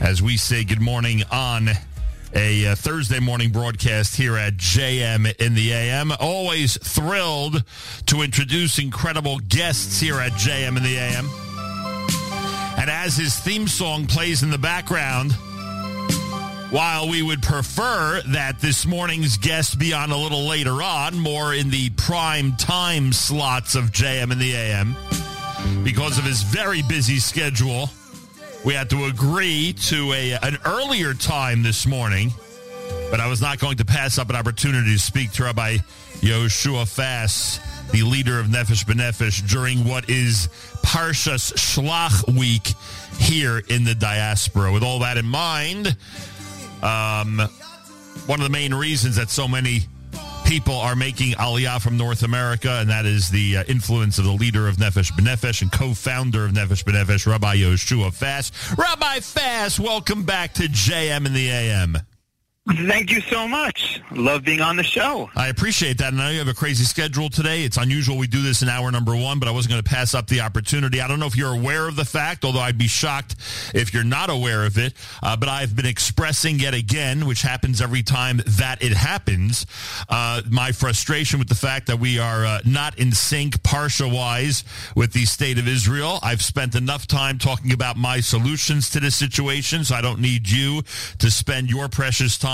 as we say good morning on a uh, Thursday morning broadcast here at JM in the AM. Always thrilled to introduce incredible guests here at JM in the AM. And as his theme song plays in the background, while we would prefer that this morning's guest be on a little later on, more in the prime time slots of JM in the AM, because of his very busy schedule, we had to agree to a an earlier time this morning. But I was not going to pass up an opportunity to speak to Rabbi Yoshua Fass, the leader of Nefesh B'Nefesh, during what is Parshas Shlach week here in the diaspora. With all that in mind, um, one of the main reasons that so many people are making Aliyah from North America, and that is the uh, influence of the leader of Nefesh B'Nefesh and co-founder of Nefesh B'Nefesh, Rabbi Yoshua Fass. Rabbi Fass, welcome back to JM in the AM. Thank you so much. Love being on the show. I appreciate that. And I know you have a crazy schedule today. It's unusual we do this in hour number one, but I wasn't going to pass up the opportunity. I don't know if you're aware of the fact, although I'd be shocked if you're not aware of it. Uh, but I've been expressing yet again, which happens every time that it happens, uh, my frustration with the fact that we are uh, not in sync, parsha wise, with the state of Israel. I've spent enough time talking about my solutions to this situation, so I don't need you to spend your precious time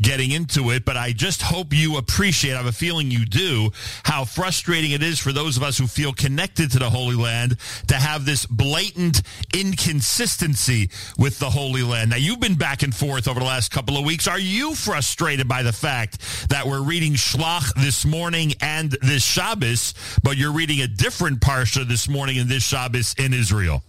getting into it, but I just hope you appreciate, I have a feeling you do, how frustrating it is for those of us who feel connected to the Holy Land to have this blatant inconsistency with the Holy Land. Now, you've been back and forth over the last couple of weeks. Are you frustrated by the fact that we're reading Shlach this morning and this Shabbos, but you're reading a different Parsha this morning and this Shabbos in Israel?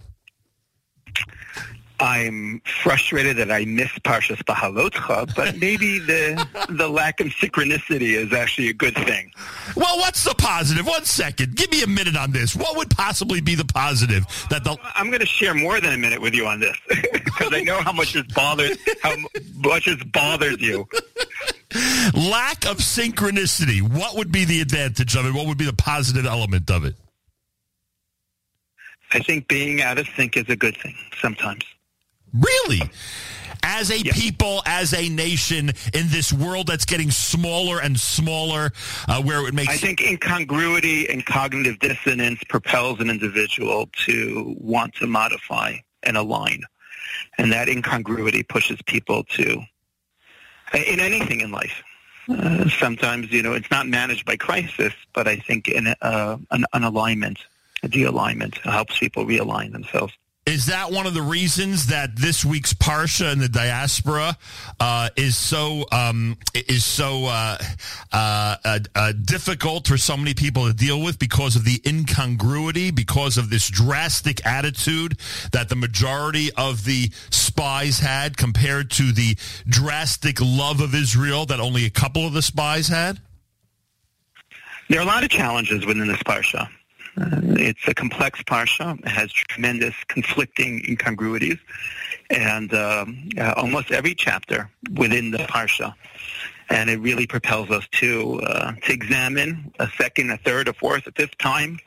I'm frustrated that I miss Parshas Bahalotcha, but maybe the the lack of synchronicity is actually a good thing. Well, what's the positive? One second. Give me a minute on this. What would possibly be the positive that the I'm going to share more than a minute with you on this because I know how much this bothers how much this bothers you. lack of synchronicity? What would be the advantage of it? What would be the positive element of it? I think being out of sync is a good thing sometimes. Really? As a yeah. people, as a nation, in this world that's getting smaller and smaller, uh, where it makes. I think incongruity and cognitive dissonance propels an individual to want to modify and align. And that incongruity pushes people to, in anything in life. Uh, sometimes, you know, it's not managed by crisis, but I think in uh, an, an alignment, a de-alignment helps people realign themselves. Is that one of the reasons that this week's parsha in the diaspora uh, is so um, is so uh, uh, uh, uh, difficult for so many people to deal with because of the incongruity, because of this drastic attitude that the majority of the spies had compared to the drastic love of Israel that only a couple of the spies had? There are a lot of challenges within this parsha. Uh, it's a complex parsha. It has tremendous conflicting incongruities, and um, uh, almost every chapter within the parsha. And it really propels us to uh, to examine a second, a third, a fourth, a fifth time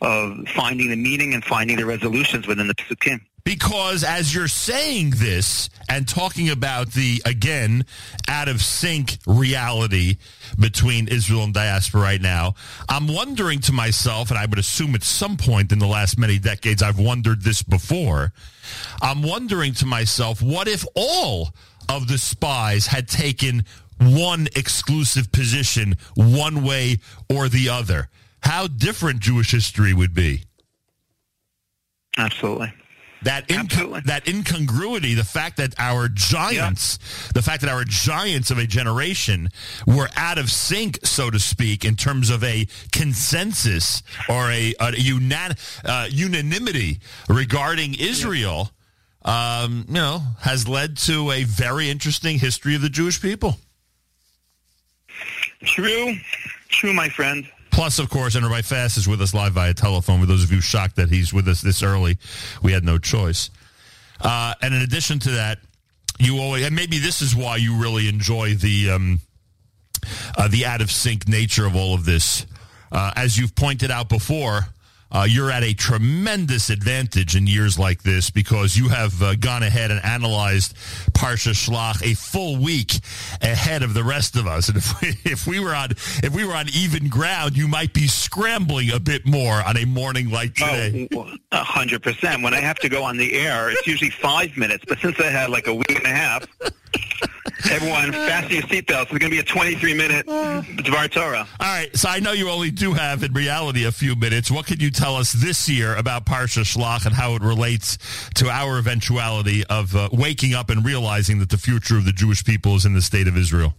of finding the meaning and finding the resolutions within the psukim. Because as you're saying this and talking about the, again, out of sync reality between Israel and diaspora right now, I'm wondering to myself, and I would assume at some point in the last many decades I've wondered this before, I'm wondering to myself, what if all of the spies had taken one exclusive position one way or the other? How different Jewish history would be. Absolutely. That inc- that incongruity, the fact that our giants, yeah. the fact that our giants of a generation were out of sync, so to speak, in terms of a consensus or a, a unan- uh, unanimity regarding Israel, um, you know, has led to a very interesting history of the Jewish people. True, true, my friend. Plus, of course, Rabbi Fass is with us live via telephone. For those of you shocked that he's with us this early, we had no choice. Uh, and in addition to that, you always, and maybe this is why you really enjoy the um, uh, the out of sync nature of all of this. Uh, as you've pointed out before, uh, you're at a tremendous advantage in years like this because you have uh, gone ahead and analyzed Parsha Shlach a full week ahead of the rest of us. And if we, if we were on if we were on even ground, you might be scrambling a bit more on a morning like oh, today. A hundred percent. When I have to go on the air, it's usually five minutes. But since I had like a week and a half. Everyone, fasten your seatbelts. It's going to be a 23-minute Dvar Torah. All right, so I know you only do have, in reality, a few minutes. What can you tell us this year about Parsha Shlach and how it relates to our eventuality of uh, waking up and realizing that the future of the Jewish people is in the state of Israel?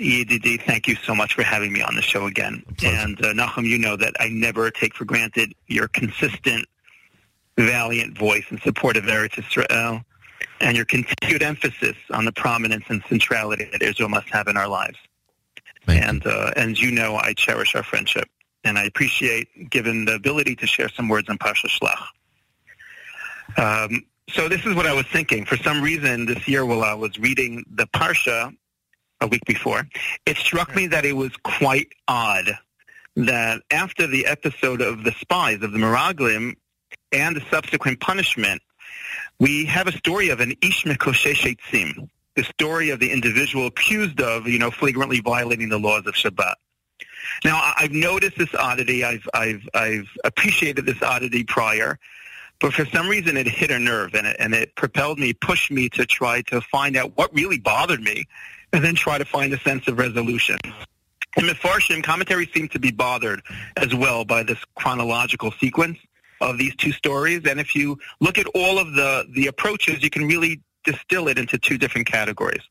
EDD, thank you so much for having me on the show again. And uh, Nachum, you know that I never take for granted your consistent, valiant voice in support of Eretz Israel and your continued emphasis on the prominence and centrality that Israel must have in our lives. Thank and uh, and you know, I cherish our friendship, and I appreciate given the ability to share some words on Parsha Shlach. Um, so this is what I was thinking. For some reason, this year while I was reading the Parsha a week before, it struck me that it was quite odd that after the episode of the spies of the Meraglim and the subsequent punishment, we have a story of an Ish Mekoshesh the story of the individual accused of, you know, flagrantly violating the laws of Shabbat. Now, I've noticed this oddity. I've, I've, I've appreciated this oddity prior, but for some reason it hit a nerve and it, and it propelled me, pushed me to try to find out what really bothered me and then try to find a sense of resolution. In Mefarshim, commentaries seem to be bothered as well by this chronological sequence of these two stories. And if you look at all of the, the approaches, you can really distill it into two different categories.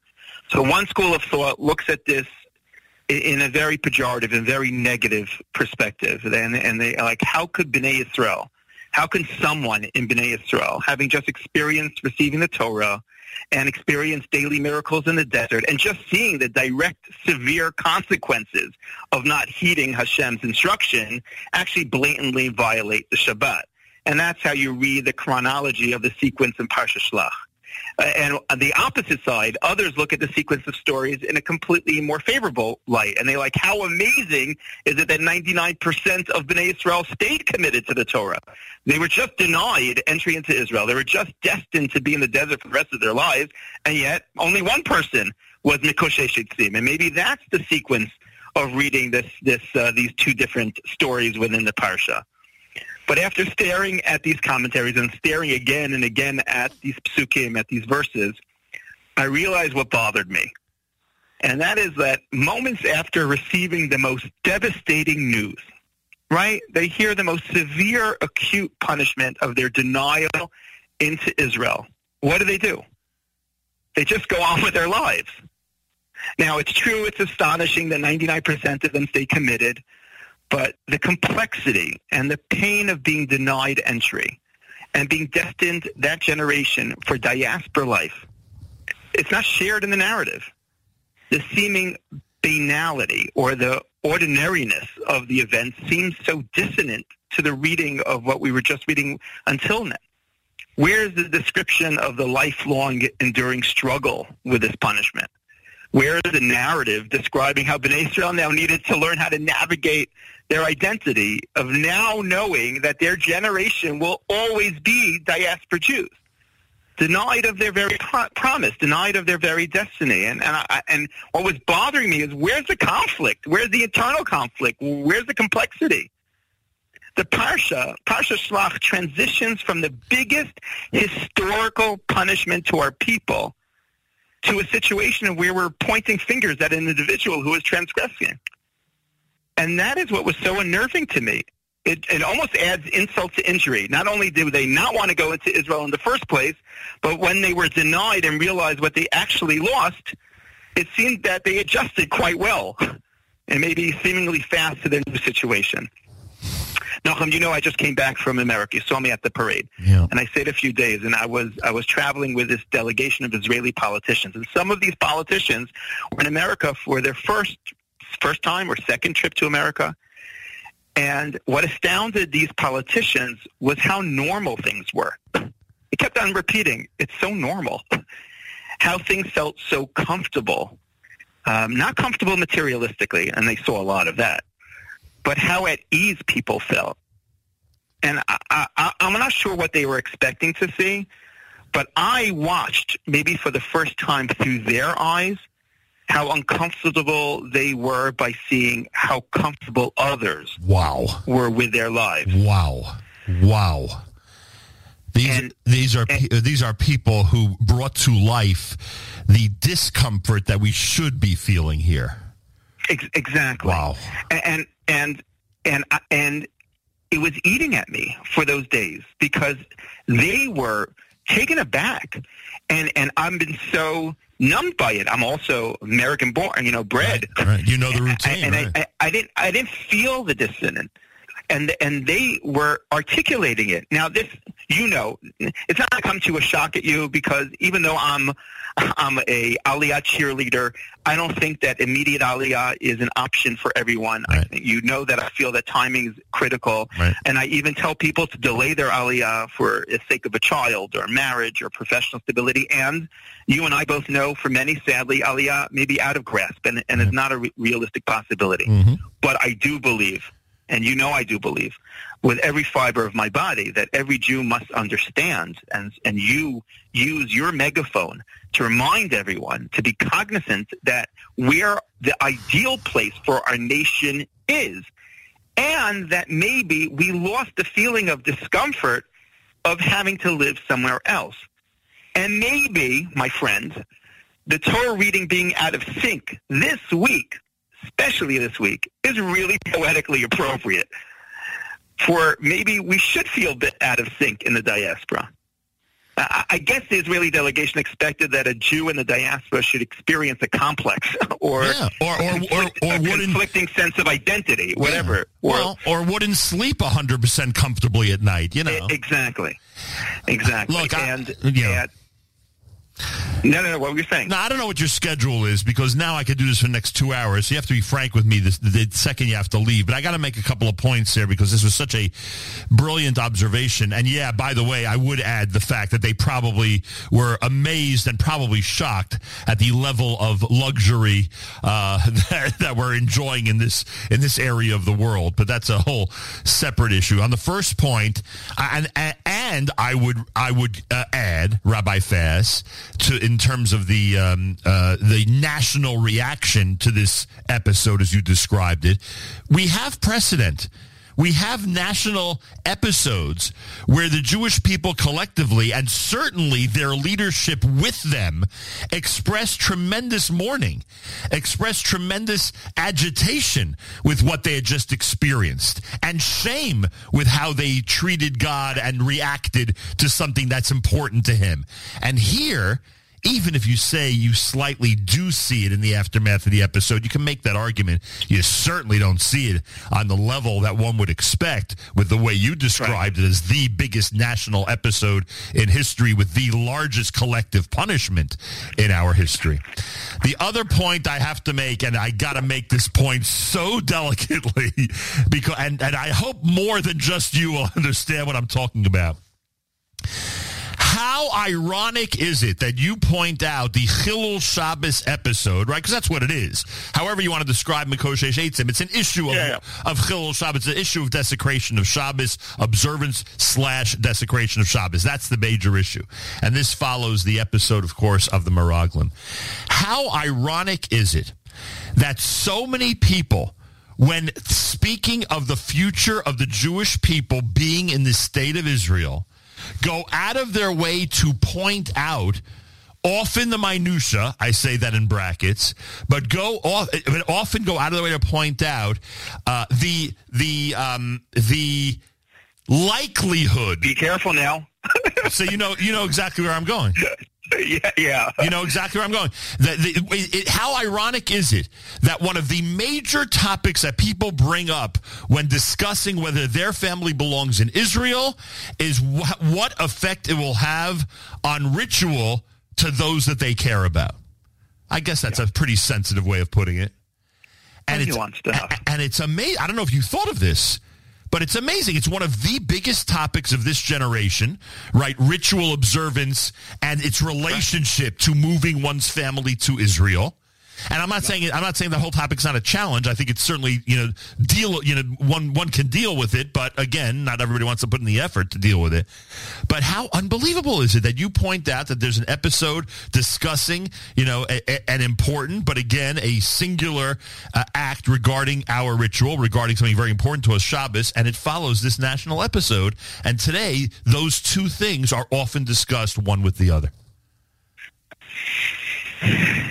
So one school of thought looks at this in a very pejorative and very negative perspective. And, and they like, how could Bnei Israel, how can someone in Bnei Israel, having just experienced receiving the Torah, and experience daily miracles in the desert and just seeing the direct severe consequences of not heeding Hashem's instruction actually blatantly violate the Shabbat. And that's how you read the chronology of the sequence in Parsha Shlach. And on the opposite side, others look at the sequence of stories in a completely more favorable light. And they like, how amazing is it that 99% of Bnei Israel stayed committed to the Torah? They were just denied entry into Israel. They were just destined to be in the desert for the rest of their lives. And yet only one person was Mekoshesh Etzim. And maybe that's the sequence of reading this, this, uh, these two different stories within the Parsha. But after staring at these commentaries and staring again and again at these psukim, at these verses, I realized what bothered me. And that is that moments after receiving the most devastating news, right, they hear the most severe, acute punishment of their denial into Israel. What do they do? They just go on with their lives. Now, it's true, it's astonishing that 99% of them stay committed. But the complexity and the pain of being denied entry and being destined that generation for diaspora life, it's not shared in the narrative. The seeming banality or the ordinariness of the event seems so dissonant to the reading of what we were just reading until now. Where's the description of the lifelong enduring struggle with this punishment? Where is the narrative describing how Bnei Israel now needed to learn how to navigate their identity of now knowing that their generation will always be diaspora Jews, denied of their very pro- promise, denied of their very destiny. And and, I, and what was bothering me is where's the conflict? Where's the internal conflict? Where's the complexity? The Parsha, Parsha Shlach, transitions from the biggest historical punishment to our people to a situation where we're pointing fingers at an individual who is transgressing. And that is what was so unnerving to me. It, it almost adds insult to injury. Not only did they not want to go into Israel in the first place, but when they were denied and realized what they actually lost, it seemed that they adjusted quite well and maybe seemingly fast to their new situation. Nachum, you know I just came back from America. You saw me at the parade, yeah. and I stayed a few days. And I was I was traveling with this delegation of Israeli politicians, and some of these politicians were in America for their first first time or second trip to America. And what astounded these politicians was how normal things were. It kept on repeating, it's so normal. How things felt so comfortable. Um, not comfortable materialistically, and they saw a lot of that, but how at ease people felt. and I, I, I'm not sure what they were expecting to see, but I watched maybe for the first time through their eyes how uncomfortable they were by seeing how comfortable others wow were with their lives. Wow, wow. These And- these are pe- these are people who brought to life the discomfort that we should be feeling here. Ex- exactly. Wow. And and and uh, and it was eating at me for those days because they were taken aback, and and I've been so numbed by it. I'm also American born, you know, bred. Right, right. You know the routine, and right? I, I, I didn't I didn't feel the dissonance. And and they were articulating it. Now this, you know, it's not going to come to a shock at you because even though I'm I'm a Aliyah cheerleader, I don't think that immediate Aliyah is an option for everyone. I Right. think you know that I feel that timing is critical, Right. and I even tell people to delay their Aliyah for the sake of a child or marriage or professional stability. And you and I both know, for many, sadly, Aliyah may be out of grasp and, and is not a re- realistic possibility. Mhm. But I do believe, and you know I do believe, with every fiber of my body, that every Jew must understand, and and you use your megaphone to remind everyone to be cognizant that where the ideal place for our nation is, and that maybe we lost the feeling of discomfort of having to live somewhere else. And maybe, my friends, the Torah reading being out of sync this week, especially this week, is really poetically appropriate. For maybe we should feel a bit out of sync in the diaspora. I guess the Israeli delegation expected that a Jew in the diaspora should experience a complex or Yeah, or or or, or a wouldn't conflicting sense of identity, whatever. Or- well, or wouldn't sleep hundred percent comfortably at night. You know, Exactly. Exactly. Look, I- and, know. and- no, no, no. What were you saying? No, I don't know what your schedule is because now I could do this for the next two hours. So You have to be frank with me the second you have to leave. But I got to make a couple of points there because this was such a brilliant observation. And yeah, by the way, I would add the fact that they probably were amazed and probably shocked at the level of luxury uh, that, that we're enjoying in this in this area of the world. But that's a whole separate issue. On the first point, and and I would I would uh, add Rabbi Fass to in terms of the um, uh, the national reaction to this episode as you described it. We have precedent. We have national episodes where the Jewish people collectively and certainly their leadership with them express tremendous mourning, express tremendous agitation with what they had just experienced and shame with how they treated God and reacted to something that's important to him. And here, even if you say you slightly do see it in the aftermath of the episode, you can make that argument. You certainly don't see it on the level that one would expect with the way you described it as the biggest national episode in history with the largest collective punishment in our history. The other point I have to make, and I got to make this point so delicately, because and, and I hope more than just you will understand what I'm talking about. How ironic is it that you point out the Chilul Shabbos episode, right? Because that's what it is. However you want to describe Makoshesh Eitzim, it's an issue of, Yeah, of Chilul Shabbos, it's an issue of desecration of Shabbos, observance slash desecration of Shabbos. That's the major issue. And this follows the episode, of course, of the Miraglim. How ironic is it that so many people when speaking of the future of the Jewish people being in the state of Israel, go out of their way to point out often the minutia, I say that in brackets, but go off, but often go out of the way to point out uh, the the um, the likelihood. Be careful now. so you know you know exactly where I'm going. yeah, yeah. You know exactly where I'm going. The, the, it, how ironic is it that one of the major topics that people bring up when discussing whether their family belongs in Israel is wh- what effect it will have on ritual to those that they care about? I guess that's a pretty sensitive way of putting it. And it's, and it's amazing. I don't know if you thought of this, but it's amazing. It's one of the biggest topics of this generation, right? Ritual observance and its relationship to moving one's family to Israel. And I'm not saying I'm not saying the whole topic's not a challenge. I think it's certainly you know deal you know one one can deal with it, but again, not everybody wants to put in the effort to deal with it. But how unbelievable is it that you point out that there's an episode discussing you know a, a, an important but again a singular uh, act regarding our ritual, regarding something very important to us, Shabbos, and it follows this national episode. And today, those two things are often discussed one with the other.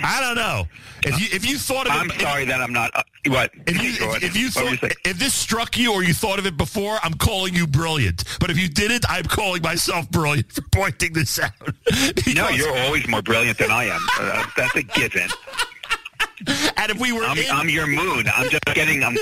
I don't know. If you if you thought of it, I'm sorry that I'm not. Uh, what? if you if, if you thought, if this struck you or you thought of it before, I'm calling you brilliant. But if you didn't, I'm calling myself brilliant for pointing this out. no, you're always more brilliant than I am. Uh, that's a given. and if we were I'm, in, I'm your moon. I'm just getting. I'm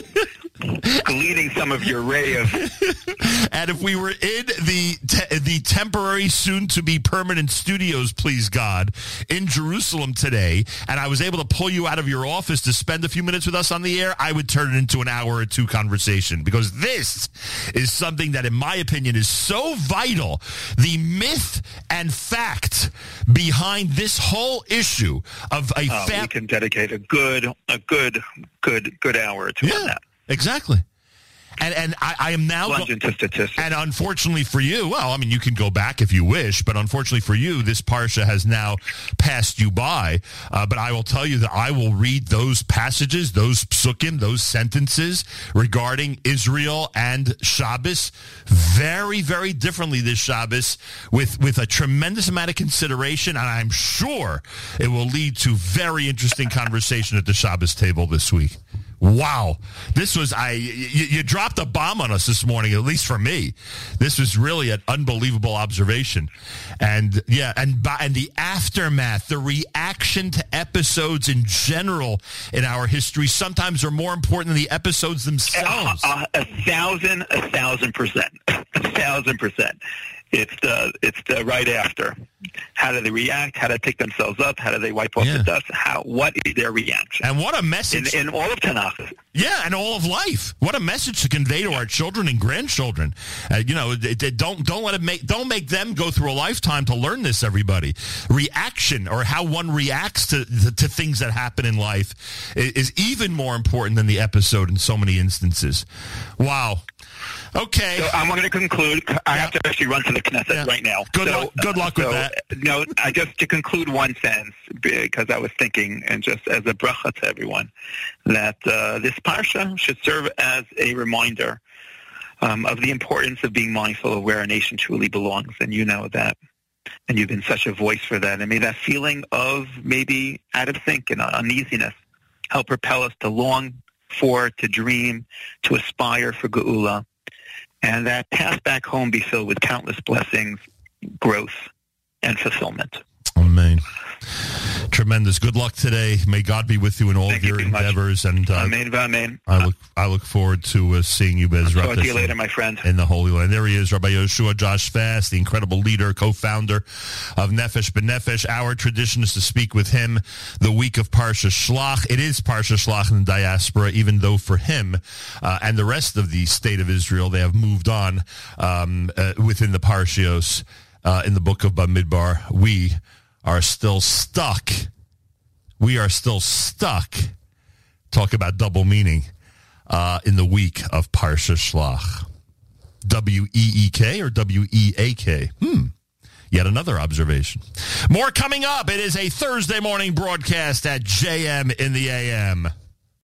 gleaning some of your ray of. and if we were in the te- the temporary, soon to be permanent studios, please God, in Jerusalem today, and I was able to pull you out of your office to spend a few minutes with us on the air, I would turn it into an hour or two conversation because this is something that, in my opinion, is so vital. The myth and fact behind this whole issue of a Uh, we can dedicate a good, a good, good, good hour or two on yeah, that. exactly. And and I, I am now. Statistics. And unfortunately for you, well, I mean, you can go back if you wish, but unfortunately for you, this parsha has now passed you by. Uh, but I will tell you that I will read those passages, those psukim, those sentences regarding Israel and Shabbos very, very differently this Shabbos with, with a tremendous amount of consideration. And I'm sure it will lead to very interesting conversation at the Shabbos table this week. Wow, this was I. You, you dropped a bomb on us this morning, at least for me. This was really an unbelievable observation, and yeah, and and the aftermath, the reaction to episodes in general in our history sometimes are more important than the episodes themselves. a, a thousand, a thousand percent, a thousand percent. It's the it's the right after. How do they react? How do they pick themselves up? How do they wipe off Yeah. the dust? How? What is their reaction? And what a message! in all of Tanakh, Yeah, and all of life. What a message to convey to our children and grandchildren. Uh, you know, it- it- don't don't let it make don't make them go through a lifetime to learn this. Everybody, reaction or how one reacts to to, to things that happen in life i- is even more important than the episode in so many instances. Wow. Okay. So I'm going to conclude. I have to actually run to the Knesset Yeah. right now. Good So, luck- good luck with so, that. No, I just to conclude one sentence because I was thinking, and just as a bracha to everyone, that uh, this parsha should serve as a reminder um, of the importance of being mindful of where a nation truly belongs, and you know that. And you've been such a voice for that. And may that feeling of maybe out of sync and uneasiness help propel us to long for, to dream, to aspire for Geula and that path back home be filled with countless blessings, growth, and fulfillment. Amen. Tremendous. Good luck today. May God be with you in all Thank of you your much. endeavors. And uh, Amen, amen. I look I look forward to uh, seeing you, Bezrat. Talk to you later, my friend. in the Holy Land. There he is, Rabbi Yoshua Josh Fass, the incredible leader, co-founder of Nefesh B'Nefesh. Our tradition is to speak with him the week of Parsha Shlach. It is Parsha Shlach in the diaspora, even though for him uh, and the rest of the state of Israel, they have moved on um, uh, within the Parshios uh, in the book of Bamidbar. We are still stuck. We are still stuck. Talk about double meaning uh, in the week of Parsha Shlach. W E E K or W E A K? Hmm. Yet another observation. More coming up. It is a Thursday morning broadcast at JM in the AM.